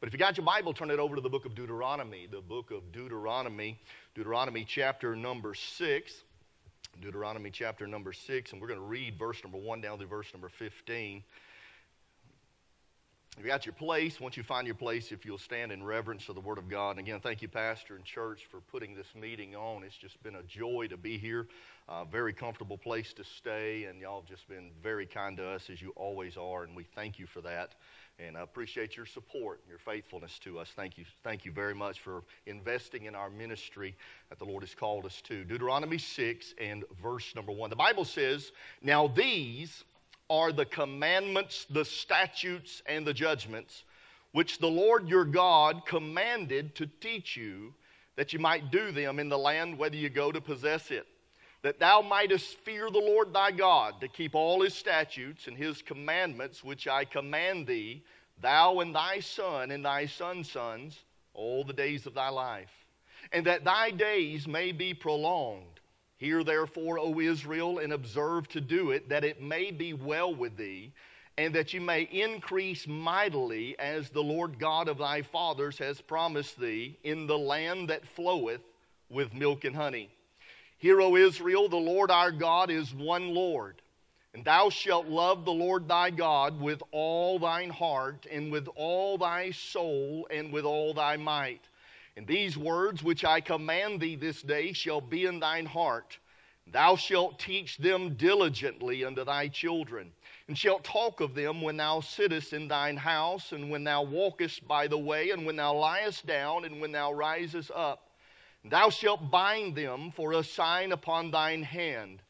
But if you got your Bible, turn it over to the book of Deuteronomy. The book of Deuteronomy, Deuteronomy chapter number 6. Deuteronomy chapter number 6, and we're going to read verse number 1 down to verse number 15. If you got your place, once you find your place, if you'll stand in reverence to the Word of God. And again, thank you, Pastor and church, for putting this meeting on. It's just been a joy to be here. Uh, very comfortable place to stay, and y'all have just been very kind to us as you always are, and we thank you for that. And I appreciate your support, and your faithfulness to us. Thank you, thank you very much for investing in our ministry that the Lord has called us to. Deuteronomy 6 and verse number 1. The Bible says, Now these are the commandments, the statutes, and the judgments which the Lord your God commanded to teach you, that you might do them in the land whether you go to possess it. That thou mightest fear the Lord thy God, to keep all his statutes and his commandments which I command thee, thou and thy son and thy son's sons, all the days of thy life. And that thy days may be prolonged Hear therefore, O Israel, and observe to do it, that it may be well with thee, and that you may increase mightily, as the Lord God of thy fathers has promised thee, in the land that floweth with milk and honey. Hear, O Israel, the Lord our God is one Lord. And thou shalt love the Lord thy God with all thine heart, and with all thy soul, and with all thy might. And these words which I command thee this day shall be in thine heart. Thou shalt teach them diligently unto thy children, and shalt talk of them when thou sittest in thine house, and when thou walkest by the way, and when thou liest down, and when thou risest up. Thou shalt bind them for a sign upon thine hand,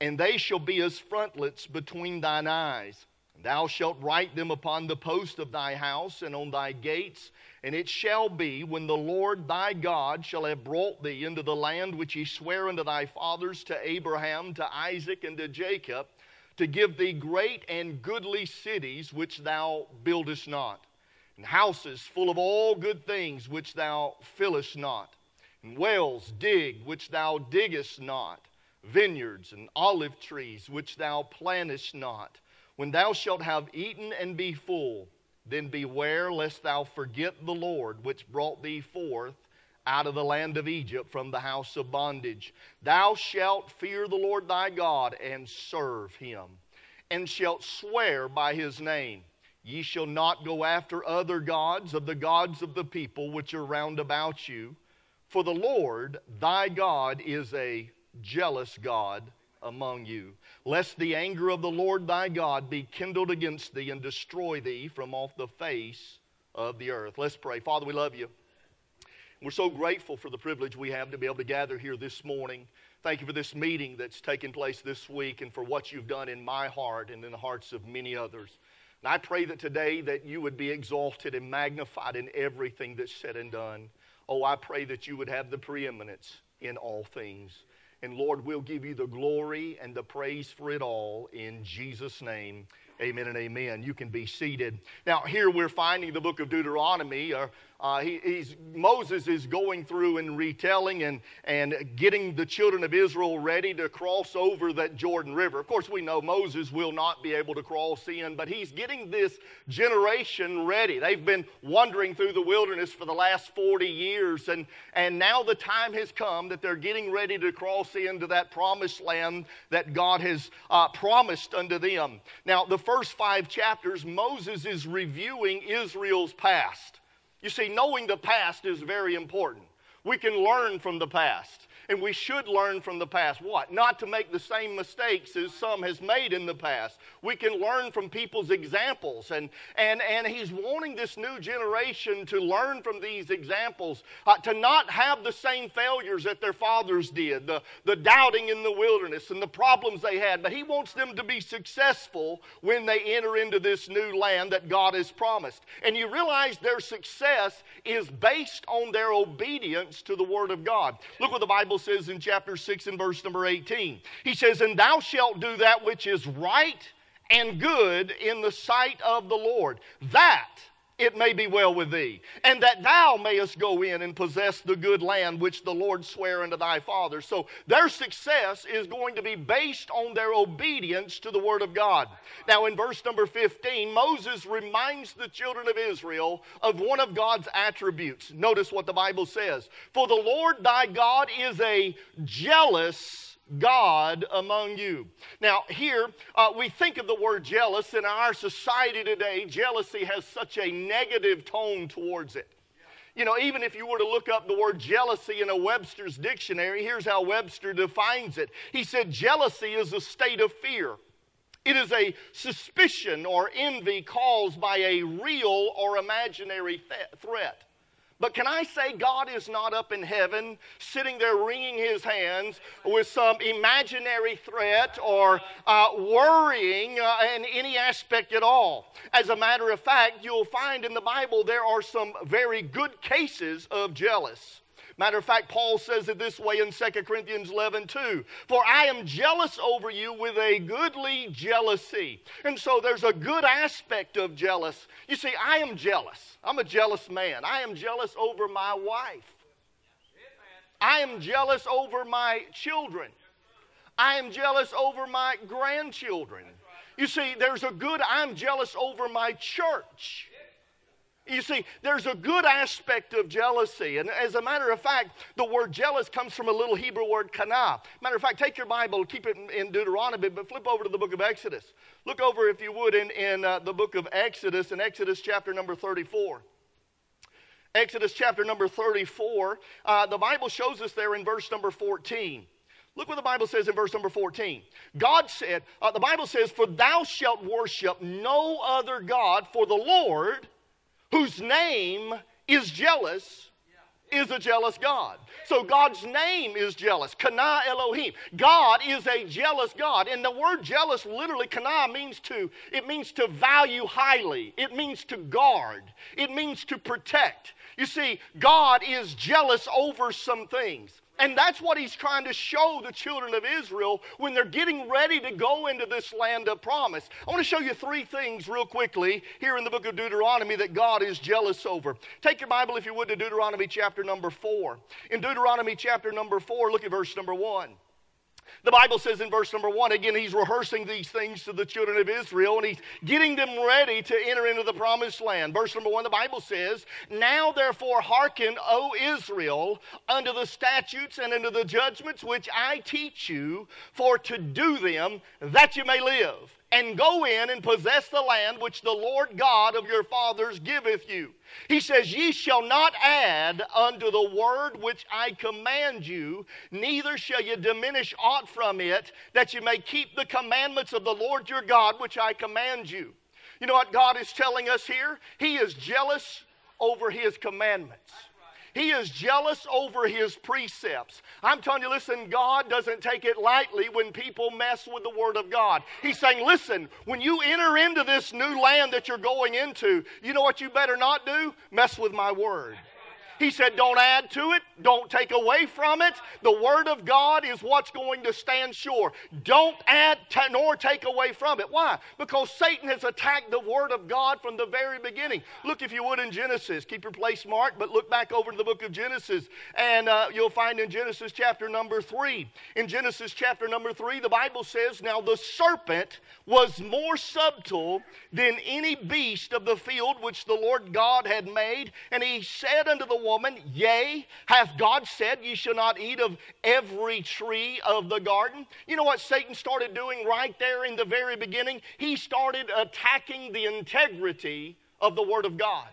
and they shall be as frontlets between thine eyes. Thou shalt write them upon the post of thy house and on thy gates and it shall be when the Lord thy God shall have brought thee into the land which he sware unto thy fathers, to Abraham, to Isaac, and to Jacob, to give thee great and goodly cities which thou buildest not, and houses full of all good things which thou fillest not, and wells dig which thou diggest not, vineyards and olive trees which thou plantest not. When thou shalt have eaten and be full, then beware lest thou forget the Lord, which brought thee forth out of the land of Egypt from the house of bondage. Thou shalt fear the Lord thy God and serve him, and shalt swear by his name. Ye shall not go after other gods of the gods of the people which are round about you, for the Lord thy God is a jealous God among you, lest the anger of the Lord thy God be kindled against thee and destroy thee from off the face of the earth. Let's pray. Father, we love you. We're so grateful for the privilege we have to be able to gather here this morning. Thank you for this meeting that's taken place this week and for what you've done in my heart and in the hearts of many others. And I pray that today that you would be exalted and magnified in everything that's said and done. Oh, I pray that you would have the preeminence in all things. And Lord, we'll give you the glory and the praise for it all in Jesus' name. Amen and amen. You can be seated. Now, here we're finding the book of Deuteronomy. Uh, he, Moses is going through and retelling and, and getting the children of Israel ready to cross over that Jordan River. Of course, we know Moses will not be able to cross in, but he's getting this generation ready. They've been wandering through the wilderness for the last 40 years, and, and now the time has come that they're getting ready to cross into that promised land that God has uh, promised unto them. Now, the first five chapters, Moses is reviewing Israel's past. You see, knowing the past is very important. We can learn from the past. And we should learn from the past. What? Not to make the same mistakes as some has made in the past. We can learn from people's examples. And, and, and he's wanting this new generation to learn from these examples, uh, to not have the same failures that their fathers did, the, the doubting in the wilderness and the problems they had. But he wants them to be successful when they enter into this new land that God has promised. And you realize their success is based on their obedience to the Word of God. Look what the Bible Bible says in chapter 6 and verse number 18. He says, And thou shalt do that which is right and good in the sight of the Lord, that it may be well with thee, and that thou mayest go in and possess the good land which the Lord sware unto thy fathers. So their success is going to be based on their obedience to the word of God. Now, in verse number 15, Moses reminds the children of Israel of one of God's attributes. Notice what the Bible says For the Lord thy God is a jealous God among you. Now, here uh, we think of the word jealous. In our society today, jealousy has such a negative tone towards it. You know, even if you were to look up the word jealousy in a Webster's dictionary, here's how Webster defines it. He said, Jealousy is a state of fear. It is a suspicion or envy caused by a real or imaginary th- threat. But can I say God is not up in heaven sitting there wringing his hands with some imaginary threat or uh, worrying uh, in any aspect at all? As a matter of fact, you'll find in the Bible there are some very good cases of jealous. Matter of fact, Paul says it this way in 2 Corinthians 11 2. For I am jealous over you with a goodly jealousy. And so there's a good aspect of jealous. You see, I am jealous. I'm a jealous man. I am jealous over my wife. I am jealous over my children. I am jealous over my grandchildren. You see, there's a good, I'm jealous over my church. You see, there's a good aspect of jealousy. And as a matter of fact, the word jealous comes from a little Hebrew word kana. Matter of fact, take your Bible, keep it in Deuteronomy, but flip over to the book of Exodus. Look over, if you would, in, in uh, the book of Exodus, in Exodus chapter number 34. Exodus chapter number 34. Uh, the Bible shows us there in verse number 14. Look what the Bible says in verse number 14. God said, uh, the Bible says, For thou shalt worship no other God, for the Lord, whose name is jealous is a jealous God. So God's name is jealous. Kana Elohim. God is a jealous God. And the word jealous literally, kana means to, it means to value highly. It means to guard. It means to protect. You see, God is jealous over some things. And that's what he's trying to show the children of Israel when they're getting ready to go into this land of promise. I want to show you three things real quickly here in the book of Deuteronomy that God is jealous over. Take your Bible, if you would, to Deuteronomy chapter number four. In Deuteronomy chapter number four, look at verse number one. The Bible says in verse number one, again, he's rehearsing these things to the children of Israel and he's getting them ready to enter into the promised land. Verse number one, the Bible says, Now therefore hearken, O Israel, unto the statutes and unto the judgments which I teach you, for to do them that you may live and go in and possess the land which the Lord God of your fathers giveth you. He says, Ye shall not add unto the word which I command you, neither shall ye diminish aught from it, that ye may keep the commandments of the Lord your God which I command you. You know what God is telling us here? He is jealous over his commandments. He is jealous over his precepts. I'm telling you, listen, God doesn't take it lightly when people mess with the Word of God. He's saying, listen, when you enter into this new land that you're going into, you know what you better not do? Mess with my Word. He said, Don't add to it, don't take away from it. The Word of God is what's going to stand sure. Don't add t- nor take away from it. Why? Because Satan has attacked the Word of God from the very beginning. Look, if you would, in Genesis. Keep your place marked, but look back over to the book of Genesis, and uh, you'll find in Genesis chapter number 3. In Genesis chapter number 3, the Bible says, Now the serpent was more subtle than any beast of the field which the Lord God had made, and he said unto the woman, Yea, hath God said, Ye shall not eat of every tree of the garden? You know what Satan started doing right there in the very beginning? He started attacking the integrity of the Word of God.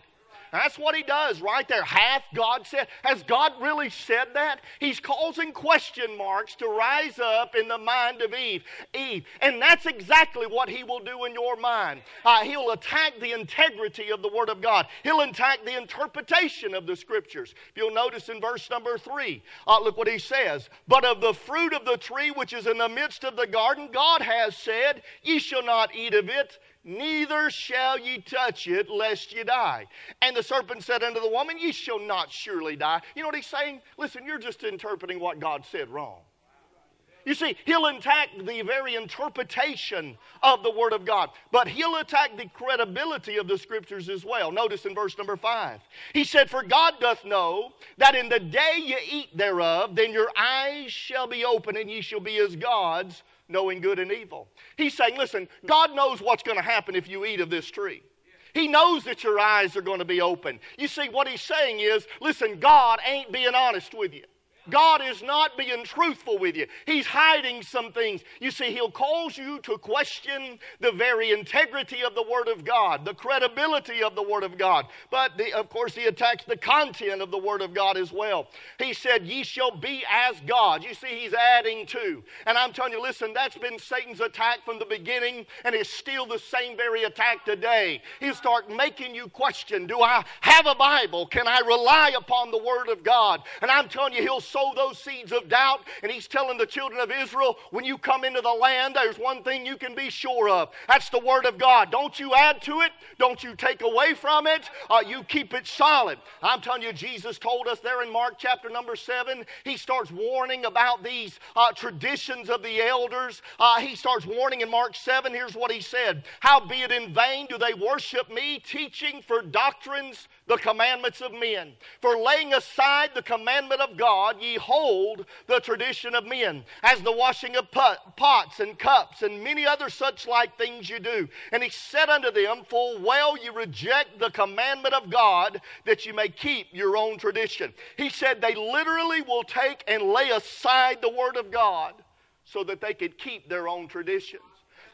That's what he does right there. Hath God said? Has God really said that? He's causing question marks to rise up in the mind of Eve. Eve. And that's exactly what he will do in your mind. Uh, he'll attack the integrity of the Word of God, he'll attack the interpretation of the Scriptures. If you'll notice in verse number three, uh, look what he says. But of the fruit of the tree which is in the midst of the garden, God has said, Ye shall not eat of it neither shall ye touch it, lest ye die. And the serpent said unto the woman, Ye shall not surely die. You know what he's saying? Listen, you're just interpreting what God said wrong. You see, he'll attack the very interpretation of the Word of God, but he'll attack the credibility of the Scriptures as well. Notice in verse number five, he said, For God doth know that in the day ye eat thereof, then your eyes shall be open, and ye shall be as gods, knowing good and evil. He's saying, Listen, God knows what's going to happen if you eat of this tree. He knows that your eyes are going to be open. You see, what he's saying is, listen, God ain't being honest with you. God is not being truthful with you. He's hiding some things. You see, He'll cause you to question the very integrity of the Word of God, the credibility of the Word of God. But the, of course, He attacks the content of the Word of God as well. He said, Ye shall be as God. You see, He's adding to. And I'm telling you, listen, that's been Satan's attack from the beginning, and it's still the same very attack today. He'll start making you question Do I have a Bible? Can I rely upon the Word of God? And I'm telling you, He'll sow those seeds of doubt. And he's telling the children of Israel, when you come into the land, there's one thing you can be sure of. That's the Word of God. Don't you add to it, don't you take away from it, uh, you keep it solid. I'm telling you, Jesus told us there in Mark chapter number 7, he starts warning about these uh, traditions of the elders. Uh, he starts warning in Mark 7. Here's what he said Howbeit in vain do they worship me, teaching for doctrines the commandments of men. For laying aside the commandment of God, ye hold the tradition of men, as the washing of pots and cups and many other such like things you do. And he said unto them, Full well you reject the commandment of God that you may keep your own tradition. He said they literally will take and lay aside the word of God so that they could keep their own traditions.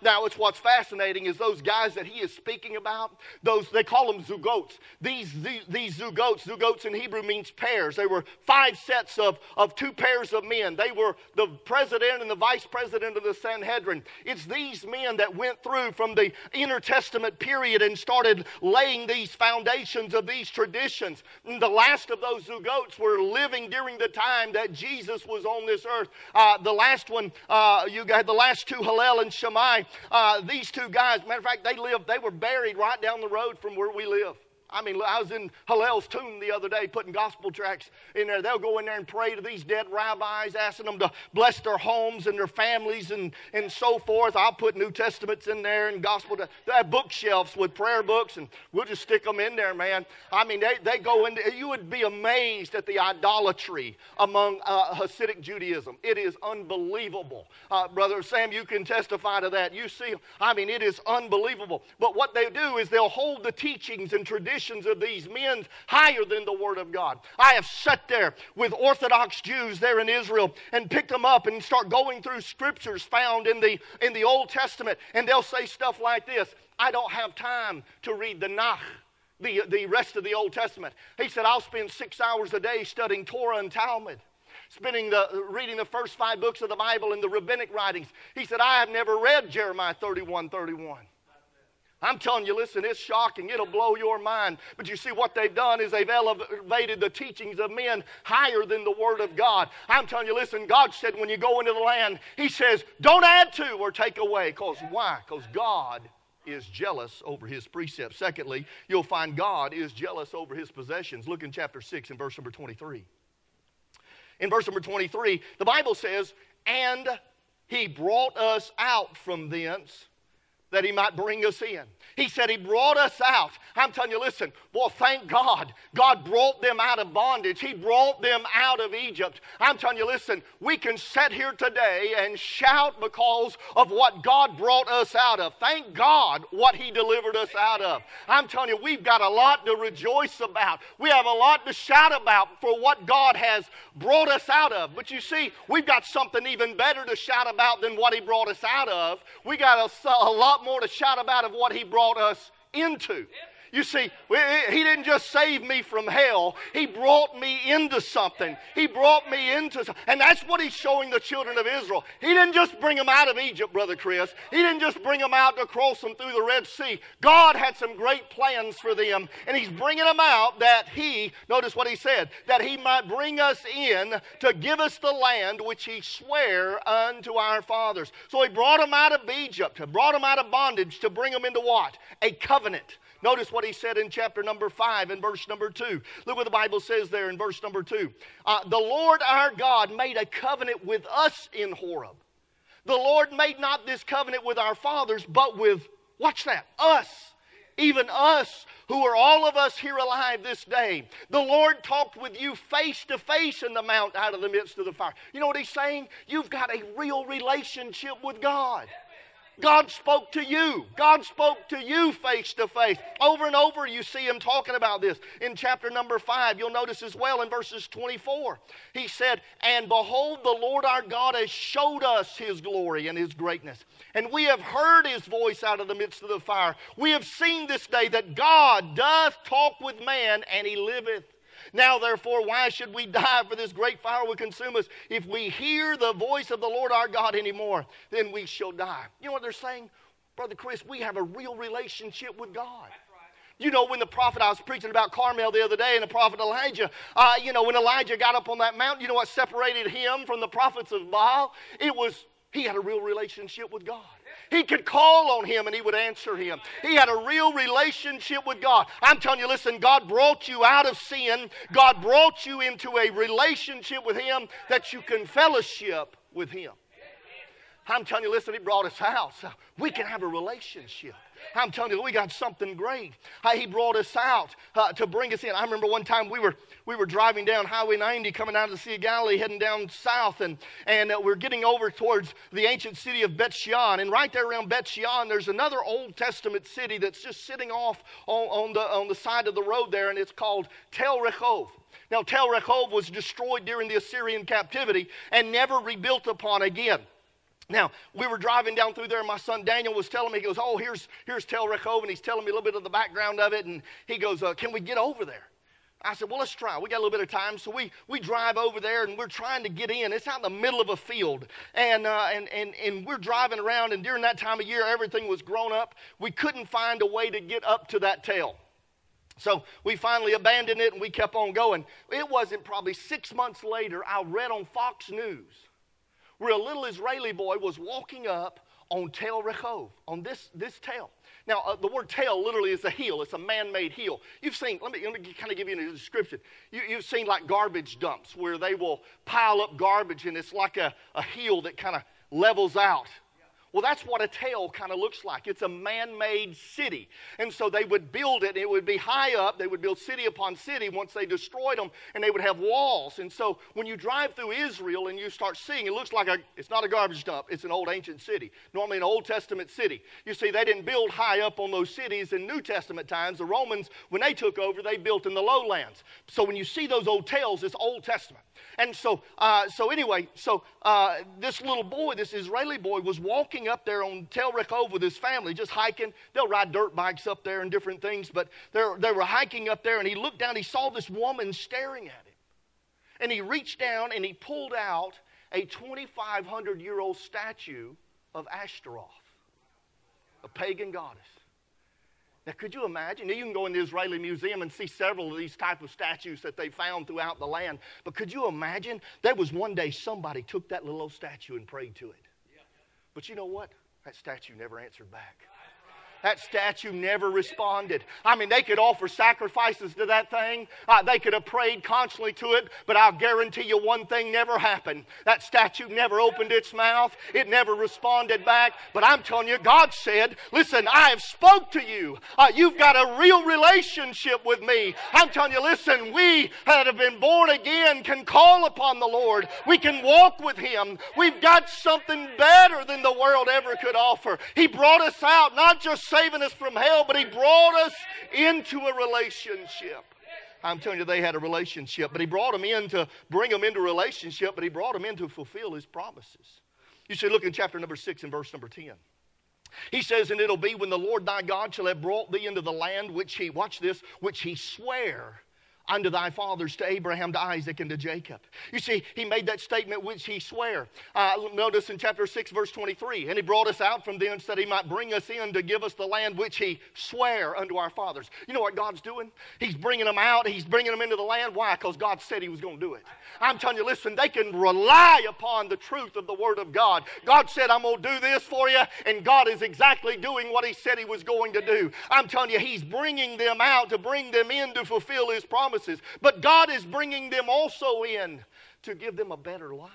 Now, it's what's fascinating is those guys that he is speaking about, those they call them zugotes. These, these, these zugotes, zugotes in Hebrew means pairs. They were five sets of, of two pairs of men. They were the president and the vice president of the Sanhedrin. It's these men that went through from the intertestament period and started laying these foundations of these traditions. And the last of those zugotes were living during the time that Jesus was on this earth. Uh, the last one, uh, you got the last two, Hillel and Shammai, uh, these two guys, matter of fact, they lived, they were buried right down the road from where we live. I mean, I was in Hillel's tomb the other day putting gospel tracts in there. They'll go in there and pray to these dead rabbis, asking them to bless their homes and their families and, and so forth. I'll put New Testaments in there and gospel. They have bookshelves with prayer books, and we'll just stick them in there, man. I mean, they, they go into, you would be amazed at the idolatry among uh, Hasidic Judaism. It is unbelievable. Uh, Brother Sam, you can testify to that. You see, I mean, it is unbelievable. But what they do is they'll hold the teachings and traditions traditions of these men higher than the Word of God. I have sat there with Orthodox Jews there in Israel and picked them up and start going through scriptures found in the, in the Old Testament, and they'll say stuff like this I don't have time to read the Nach the, the rest of the Old Testament. He said, I'll spend six hours a day studying Torah and Talmud, spending the, reading the first five books of the Bible and the rabbinic writings. He said, I have never read Jeremiah 31 31. I'm telling you, listen, it's shocking. It'll blow your mind. But you see, what they've done is they've elevated the teachings of men higher than the Word of God. I'm telling you, listen, God said when you go into the land, He says, don't add to or take away. Because why? Because God is jealous over His precepts. Secondly, you'll find God is jealous over His possessions. Look in chapter 6 and verse number 23. In verse number 23, the Bible says, And He brought us out from thence that he might bring us in. He said he brought us out. I'm telling you, listen, well, thank God. God brought them out of bondage. He brought them out of Egypt. I'm telling you, listen, we can sit here today and shout because of what God brought us out of. Thank God what he delivered us out of. I'm telling you, we've got a lot to rejoice about. We have a lot to shout about for what God has brought us out of. But you see, we've got something even better to shout about than what he brought us out of. We got a, a lot lot more to shout about of what he brought us into. You see, he didn't just save me from hell, he brought me into something. He brought me into something. And that's what he's showing the children of Israel. He didn't just bring them out of Egypt, Brother Chris. He didn't just bring them out to cross them through the Red Sea. God had some great plans for them, and he's bringing them out that he, notice what he said, that he might bring us in to give us the land which he sware unto our fathers. So he brought them out of Egypt, brought them out of bondage to bring them into what? A covenant Notice what he said in chapter number 5 and verse number 2. Look what the Bible says there in verse number 2. Uh, the Lord our God made a covenant with us in Horeb. The Lord made not this covenant with our fathers, but with, watch that, us. Even us, who are all of us here alive this day. The Lord talked with you face to face in the mount out of the midst of the fire. You know what he's saying? You've got a real relationship with God. God spoke to you. God spoke to you face to face. Over and over, you see him talking about this. In chapter number 5, you'll notice as well in verses 24, he said, And behold, the Lord our God has showed us his glory and his greatness. And we have heard his voice out of the midst of the fire. We have seen this day that God doth talk with man, and he liveth. Now, therefore, why should we die? For this great fire will consume us. If we hear the voice of the Lord our God anymore, then we shall die. You know what they're saying? Brother Chris, we have a real relationship with God. You know, when the prophet, I was preaching about Carmel the other day, and the prophet Elijah, uh, you know, when Elijah got up on that mountain, you know what separated him from the prophets of Baal? It was he had a real relationship with God. He could call on him and he would answer him. He had a real relationship with God. I'm telling you, listen, God brought you out of sin. God brought you into a relationship with him that you can fellowship with him. I'm telling you, listen, he brought us out. We can have a relationship. I'm telling you, we got something great. How he brought us out uh, to bring us in. I remember one time we were we were driving down Highway 90, coming out of the Sea of Galilee, heading down south, and and uh, we're getting over towards the ancient city of Bet Shean. And right there around Bet Shean, there's another Old Testament city that's just sitting off on, on the on the side of the road there, and it's called Tel Rehov. Now, Tel Rehov was destroyed during the Assyrian captivity and never rebuilt upon again. Now, we were driving down through there, and my son Daniel was telling me, he goes, Oh, here's, here's Tel Rehov, and he's telling me a little bit of the background of it, and he goes, uh, Can we get over there? I said, Well, let's try. We got a little bit of time. So we, we drive over there, and we're trying to get in. It's out in the middle of a field, and, uh, and, and, and we're driving around, and during that time of year, everything was grown up. We couldn't find a way to get up to that tel. So we finally abandoned it and we kept on going. It wasn't probably six months later, I read on Fox News where a little Israeli boy was walking up on Tel Rehov, on this, this tel. Now, uh, the word tel literally is a heel. It's a man-made heel. You've seen, let me, let me kind of give you a description. You, you've seen like garbage dumps where they will pile up garbage and it's like a, a heel that kind of levels out well, that's what a tel kind of looks like. It's a man made city. And so they would build it, it would be high up. They would build city upon city once they destroyed them, and they would have walls. And so when you drive through Israel and you start seeing, it looks like a, it's not a garbage dump, it's an old ancient city, normally an Old Testament city. You see, they didn't build high up on those cities in New Testament times. The Romans, when they took over, they built in the lowlands. So when you see those old tels, it's Old Testament. And so, uh, so anyway, so uh, this little boy, this Israeli boy, was walking up there on Tel Rehov with his family, just hiking. They'll ride dirt bikes up there and different things, but they were hiking up there, and he looked down. He saw this woman staring at him, and he reached down and he pulled out a 2,500 year old statue of Ashtaroth, a pagan goddess. Now, could you imagine? You can go in the Israeli museum and see several of these type of statues that they found throughout the land. But could you imagine? There was one day somebody took that little old statue and prayed to it. But you know what? That statue never answered back. That statue never responded. I mean, they could offer sacrifices to that thing. Uh, they could have prayed constantly to it, but I'll guarantee you one thing never happened. That statue never opened its mouth. It never responded back. But I'm telling you, God said, listen, I have spoke to you. Uh, you've got a real relationship with me. I'm telling you, listen, we that have been born again can call upon the Lord. We can walk with Him. We've got something better than the world ever could offer. He brought us out, not just saving us from hell, but He brought us into a relationship. I'm telling you, they had a relationship, but He brought them in to bring them into relationship, but He brought them in to fulfill His promises. You should look in chapter number 6 and verse number 10. He says, And it'll be when the Lord thy God shall have brought thee into the land which he, watch this, which he sware unto thy fathers, to Abraham, to Isaac, and to Jacob. You see, he made that statement which he sware. Uh, notice in chapter 6, verse 23, and he brought us out from thence that he might bring us in to give us the land which he sware unto our fathers. You know what God's doing? He's bringing them out, he's bringing them into the land. Why? Because God said he was going to do it. I'm telling you, listen, they can rely upon the truth of the Word of God. God said, I'm going to do this for you, and God is exactly doing what he said he was going to do. I'm telling you, he's bringing them out to bring them in to fulfill his promise but God is bringing them also in to give them a better life.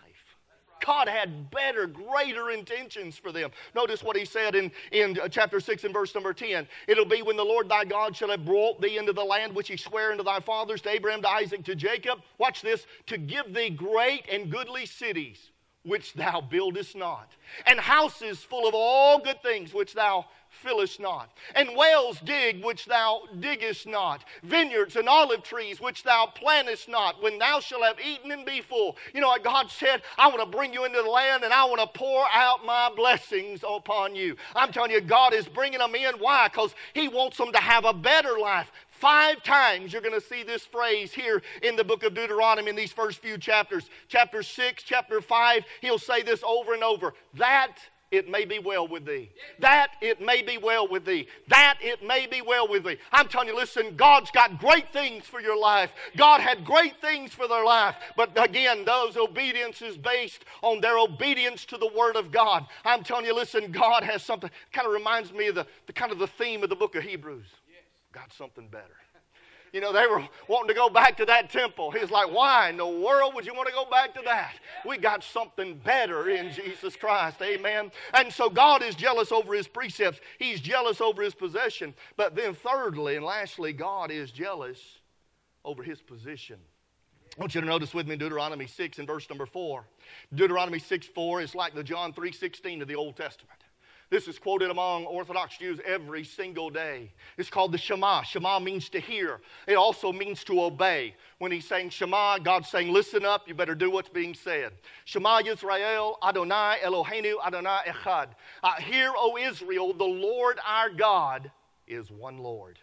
God had better, greater intentions for them. Notice what he said in, in uh, chapter 6 and verse number 10. It'll be when the Lord thy God shall have brought thee into the land which he sware unto thy fathers, to Abraham, to Isaac, to Jacob. Watch this to give thee great and goodly cities which thou buildest not, and houses full of all good things which thou fillest not, and wells dig which thou diggest not, vineyards and olive trees which thou plantest not, when thou shalt have eaten and be full. You know what God said? I want to bring you into the land and I want to pour out my blessings upon you. I'm telling you, God is bringing them in. Why? Because He wants them to have a better life. Five times you're going to see this phrase here in the book of Deuteronomy in these first few chapters. Chapter 6, chapter 5, he'll say this over and over. That it may be well with thee. That it may be well with thee. That it may be well with thee. I'm telling you, listen, God's got great things for your life. God had great things for their life. But again, those obedience is based on their obedience to the Word of God. I'm telling you, listen, God has something, kind of reminds me of the, the kind of the theme of the book of Hebrews. Got something better. You know, they were wanting to go back to that temple. He's like, why in the world would you want to go back to that? We got something better in Jesus Christ. Amen. And so God is jealous over his precepts, he's jealous over his possession. But then, thirdly and lastly, God is jealous over his position. I want you to notice with me Deuteronomy 6 and verse number 4. Deuteronomy 6 4 is like the John 3 16 of the Old Testament. This is quoted among Orthodox Jews every single day. It's called the Shema. Shema means to hear, it also means to obey. When he's saying Shema, God's saying, Listen up, you better do what's being said. Shema Yisrael, Adonai Eloheinu, Adonai Echad. Uh, hear, O Israel, the Lord our God is one Lord.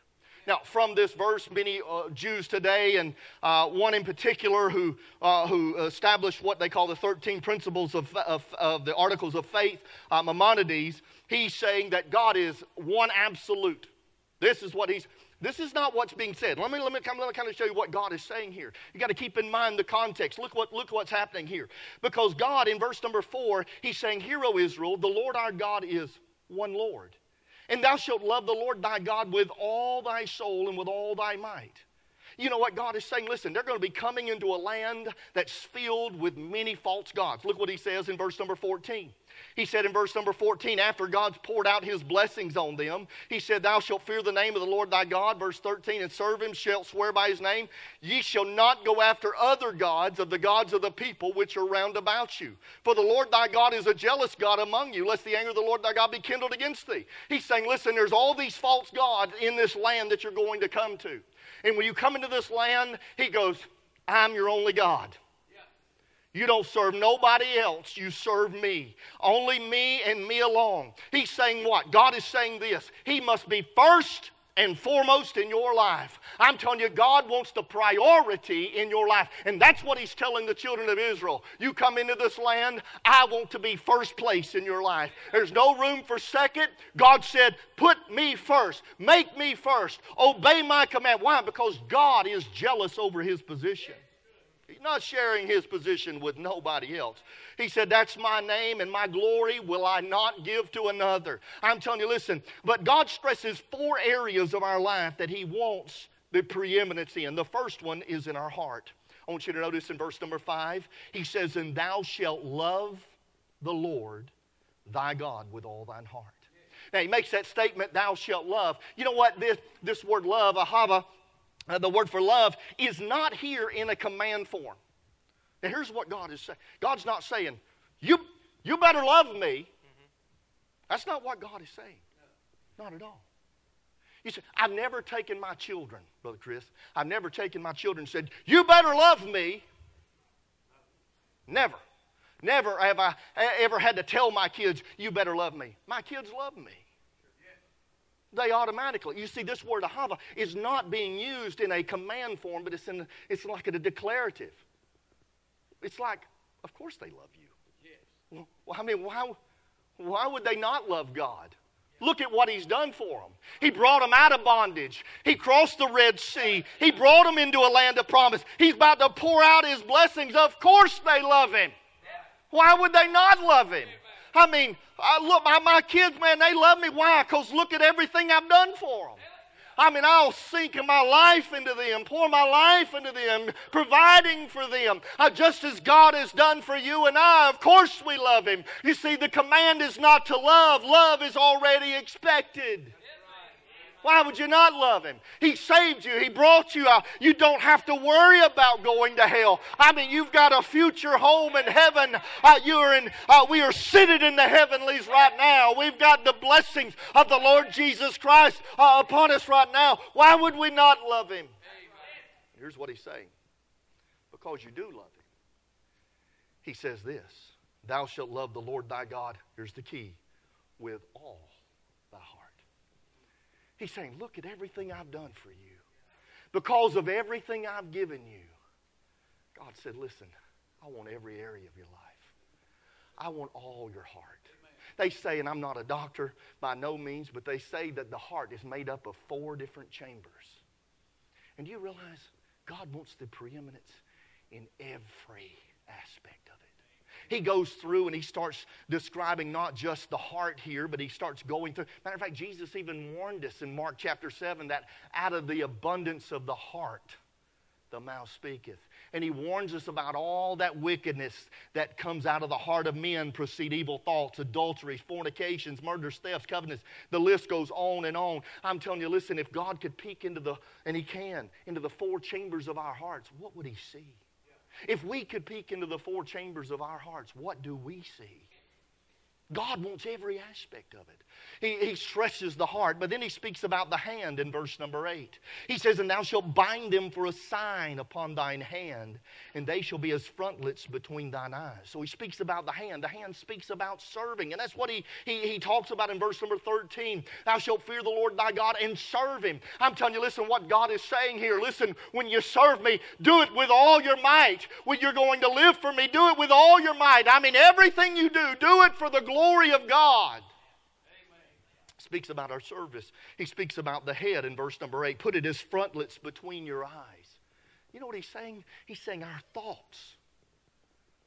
Now, from this verse, many uh, Jews today, and uh, one in particular who, uh, who established what they call the 13 principles of, of, of the articles of faith, uh, Maimonides, he's saying that God is one absolute. This is what he's. This is not what's being said. Let me, let me, let me kind of show you what God is saying here. You got to keep in mind the context. Look what look what's happening here. Because God, in verse number four, He's saying, "Hear, O Israel, the Lord our God is one Lord." And thou shalt love the Lord thy God with all thy soul and with all thy might. You know what God is saying? Listen, they're going to be coming into a land that's filled with many false gods. Look what he says in verse number 14. He said in verse number 14, after God's poured out his blessings on them, he said, Thou shalt fear the name of the Lord thy God. Verse 13, and serve him, shalt swear by his name. Ye shall not go after other gods of the gods of the people which are round about you. For the Lord thy God is a jealous God among you, lest the anger of the Lord thy God be kindled against thee. He's saying, Listen, there's all these false gods in this land that you're going to come to. And when you come into this land, he goes, I'm your only God. You don't serve nobody else. You serve me. Only me and me alone. He's saying what? God is saying this. He must be first and foremost in your life. I'm telling you, God wants the priority in your life. And that's what He's telling the children of Israel. You come into this land, I want to be first place in your life. There's no room for second. God said, Put me first, make me first, obey my command. Why? Because God is jealous over His position. He's not sharing his position with nobody else. He said, That's my name and my glory will I not give to another. I'm telling you, listen, but God stresses four areas of our life that he wants the preeminence in. The first one is in our heart. I want you to notice in verse number five, he says, And thou shalt love the Lord thy God with all thine heart. Now, he makes that statement, thou shalt love. You know what? This, this word love, ahava, uh, the word for love, is not here in a command form. Now, here's what God is saying God's not saying, you, you better love me. That's not what God is saying. Not at all. You say, I've never taken my children, Brother Chris, I've never taken my children and said, You better love me. Never. Never have I ever had to tell my kids, You better love me. My kids love me. They automatically. You see, this word ahava is not being used in a command form, but it's, in, it's like a declarative. It's like, of course they love you. Yes. Well, I mean, why, why would they not love God? Look at what he's done for them. He brought them out of bondage. He crossed the Red Sea. He brought them into a land of promise. He's about to pour out his blessings. Of course they love him. Why would they not love him? I mean, I look, my, my kids, man, they love me. Why? Because look at everything I've done for them. I mean, I'll sink my life into them, pour my life into them, providing for them, uh, just as God has done for you and I. Of course, we love Him. You see, the command is not to love, love is already expected. Why would you not love him? He saved you. He brought you out. You don't have to worry about going to hell. I mean, you've got a future home in heaven. Uh, you're in, uh, we are seated in the heavenlies right now. We've got the blessings of the Lord Jesus Christ uh, upon us right now. Why would we not love him? Here's what he's saying. Because you do love him. He says this Thou shalt love the Lord thy God. Here's the key with all He's saying, Look at everything I've done for you. Because of everything I've given you. God said, Listen, I want every area of your life. I want all your heart. They say, and I'm not a doctor by no means, but they say that the heart is made up of four different chambers. And do you realize God wants the preeminence in every aspect of? He goes through and he starts describing not just the heart here, but he starts going through. Matter of fact, Jesus even warned us in Mark chapter 7 that out of the abundance of the heart, the mouth speaketh. And he warns us about all that wickedness that comes out of the heart of men proceed evil thoughts, adulteries, fornications, murders, thefts, covenants. The list goes on and on. I'm telling you, listen, if God could peek into the, and he can, into the four chambers of our hearts, what would he see? If we could peek into the four chambers of our hearts, what do we see? God wants every aspect of it. He, he, stresses the heart, but then he speaks about the hand in verse number 8. He says, And thou shalt bind them for a sign upon thine hand, and they shall be as frontlets between thine eyes. So he speaks about the hand. The hand speaks about serving, and that's what he, he, he talks about in verse number 13. Thou shalt fear the Lord thy God and serve him. I'm telling you, listen, what God is saying here. Listen, when you serve me, do it with all your might. When you're going to live for me, do it with all your might. I mean, everything you do, do it for the glory of God speaks about our service. He speaks about the head in verse number 8. Put it as frontlets between your eyes. You know what he's saying? He's saying our thoughts.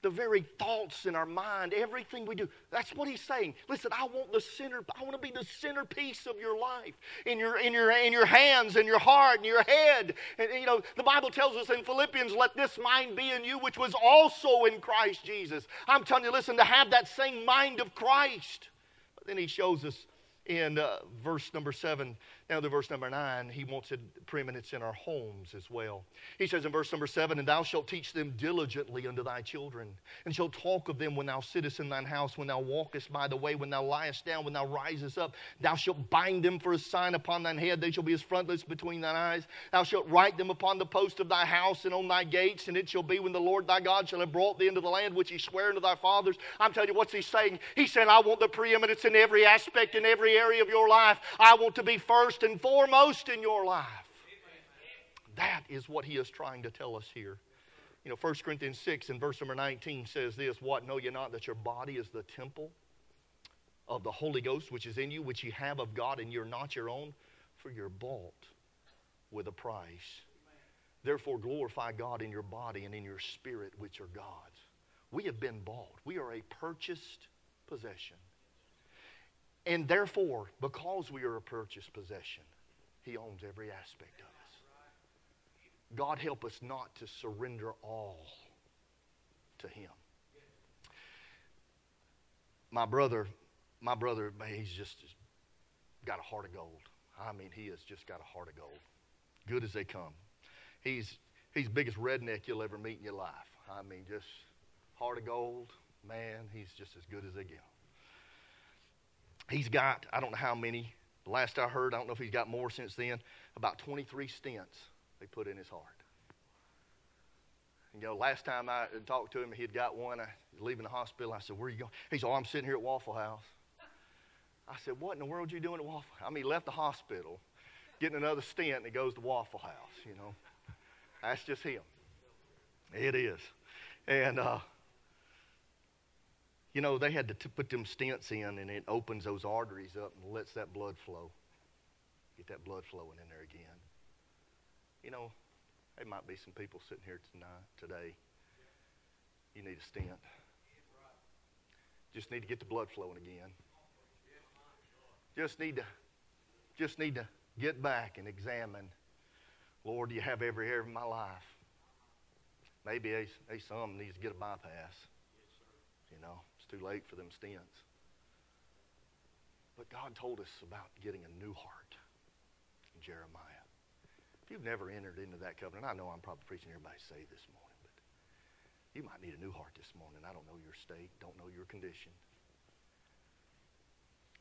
The very thoughts in our mind, everything we do. That's what he's saying. Listen, I want the center, I want to be the centerpiece of your life. In your in your in your hands and your heart in your head. And, and you know, the Bible tells us in Philippians, let this mind be in you, which was also in Christ Jesus. I'm telling you, listen, to have that same mind of Christ. But then he shows us in uh, verse number seven now, to verse number nine, he wants it preeminence in our homes as well. He says in verse number seven, And thou shalt teach them diligently unto thy children, and shalt talk of them when thou sittest in thine house, when thou walkest by the way, when thou liest down, when thou risest up. Thou shalt bind them for a sign upon thine head, they shall be as frontlets between thine eyes. Thou shalt write them upon the post of thy house and on thy gates, and it shall be when the Lord thy God shall have brought thee into the land which he sware unto thy fathers. I'm telling you, what's he saying? He said, I want the preeminence in every aspect, in every area of your life. I want to be first and foremost in your life. That is what he is trying to tell us here. You know, 1 Corinthians 6 and verse number 19 says this What know ye not that your body is the temple of the Holy Ghost which is in you, which ye have of God, and you're not your own? For you're bought with a price. Therefore, glorify God in your body and in your spirit, which are God's. We have been bought, we are a purchased possession. And therefore, because we are a purchased possession, He owns every aspect of us. God help us not to surrender all to Him. My brother, my brother, man, he's just got a heart of gold. I mean, he has just got a heart of gold. Good as they come. He's he's biggest redneck you'll ever meet in your life. I mean, just heart of gold. Man, he's just as good as they get. He's got, I don't know how many, last I heard, I don't know if he's got more since then, about 23 stents they put in his heart. You know, last time I talked to him, he had got one. I was leaving the hospital. I said, Where are you going? He said, Oh, I'm sitting here at Waffle House. I said, What in the world are you doing at Waffle I mean, he left the hospital, getting another stent, and he goes to Waffle House, you know. That's just him. It is. And, uh, you know, they had to t- put them stents in, and it opens those arteries up and lets that blood flow. Get that blood flowing in there again. You know, there might be some people sitting here tonight, today. You need a stent. Just need to get the blood flowing again. Just need to, just need to get back and examine. Lord, do you have every area of my life? Maybe a, a some needs to get a bypass. You know, too late for them stents. But God told us about getting a new heart in Jeremiah. If you've never entered into that covenant, I know I'm probably preaching everybody say this morning, but you might need a new heart this morning. I don't know your state, don't know your condition.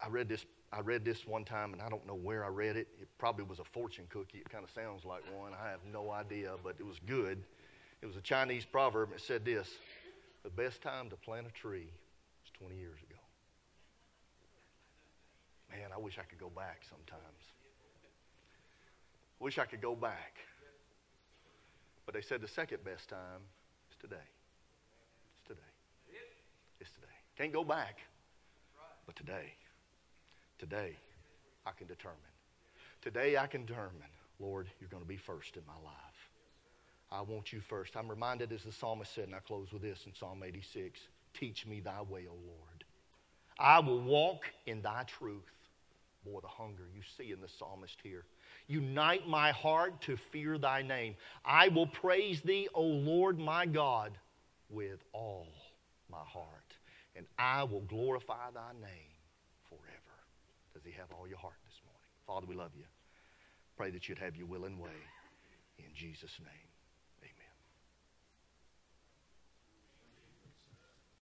I read this I read this one time and I don't know where I read it. It probably was a fortune cookie. It kind of sounds like one. I have no idea, but it was good. It was a Chinese proverb. It said this The best time to plant a tree 20 years ago. Man, I wish I could go back sometimes. Wish I could go back. But they said the second best time is today. It's today. It's today. Can't go back, but today. Today, I can determine. Today, I can determine, Lord, you're going to be first in my life. I want you first. I'm reminded, as the psalmist said, and I close with this in Psalm 86 Teach me thy way, O Lord. I will walk in thy truth. Boy, the hunger you see in the psalmist here. Unite my heart to fear thy name. I will praise thee, O Lord my God, with all my heart. And I will glorify thy name forever. does he have all your heart this morning? Father, we love you. Pray that you'd have your will and way. In Jesus' name.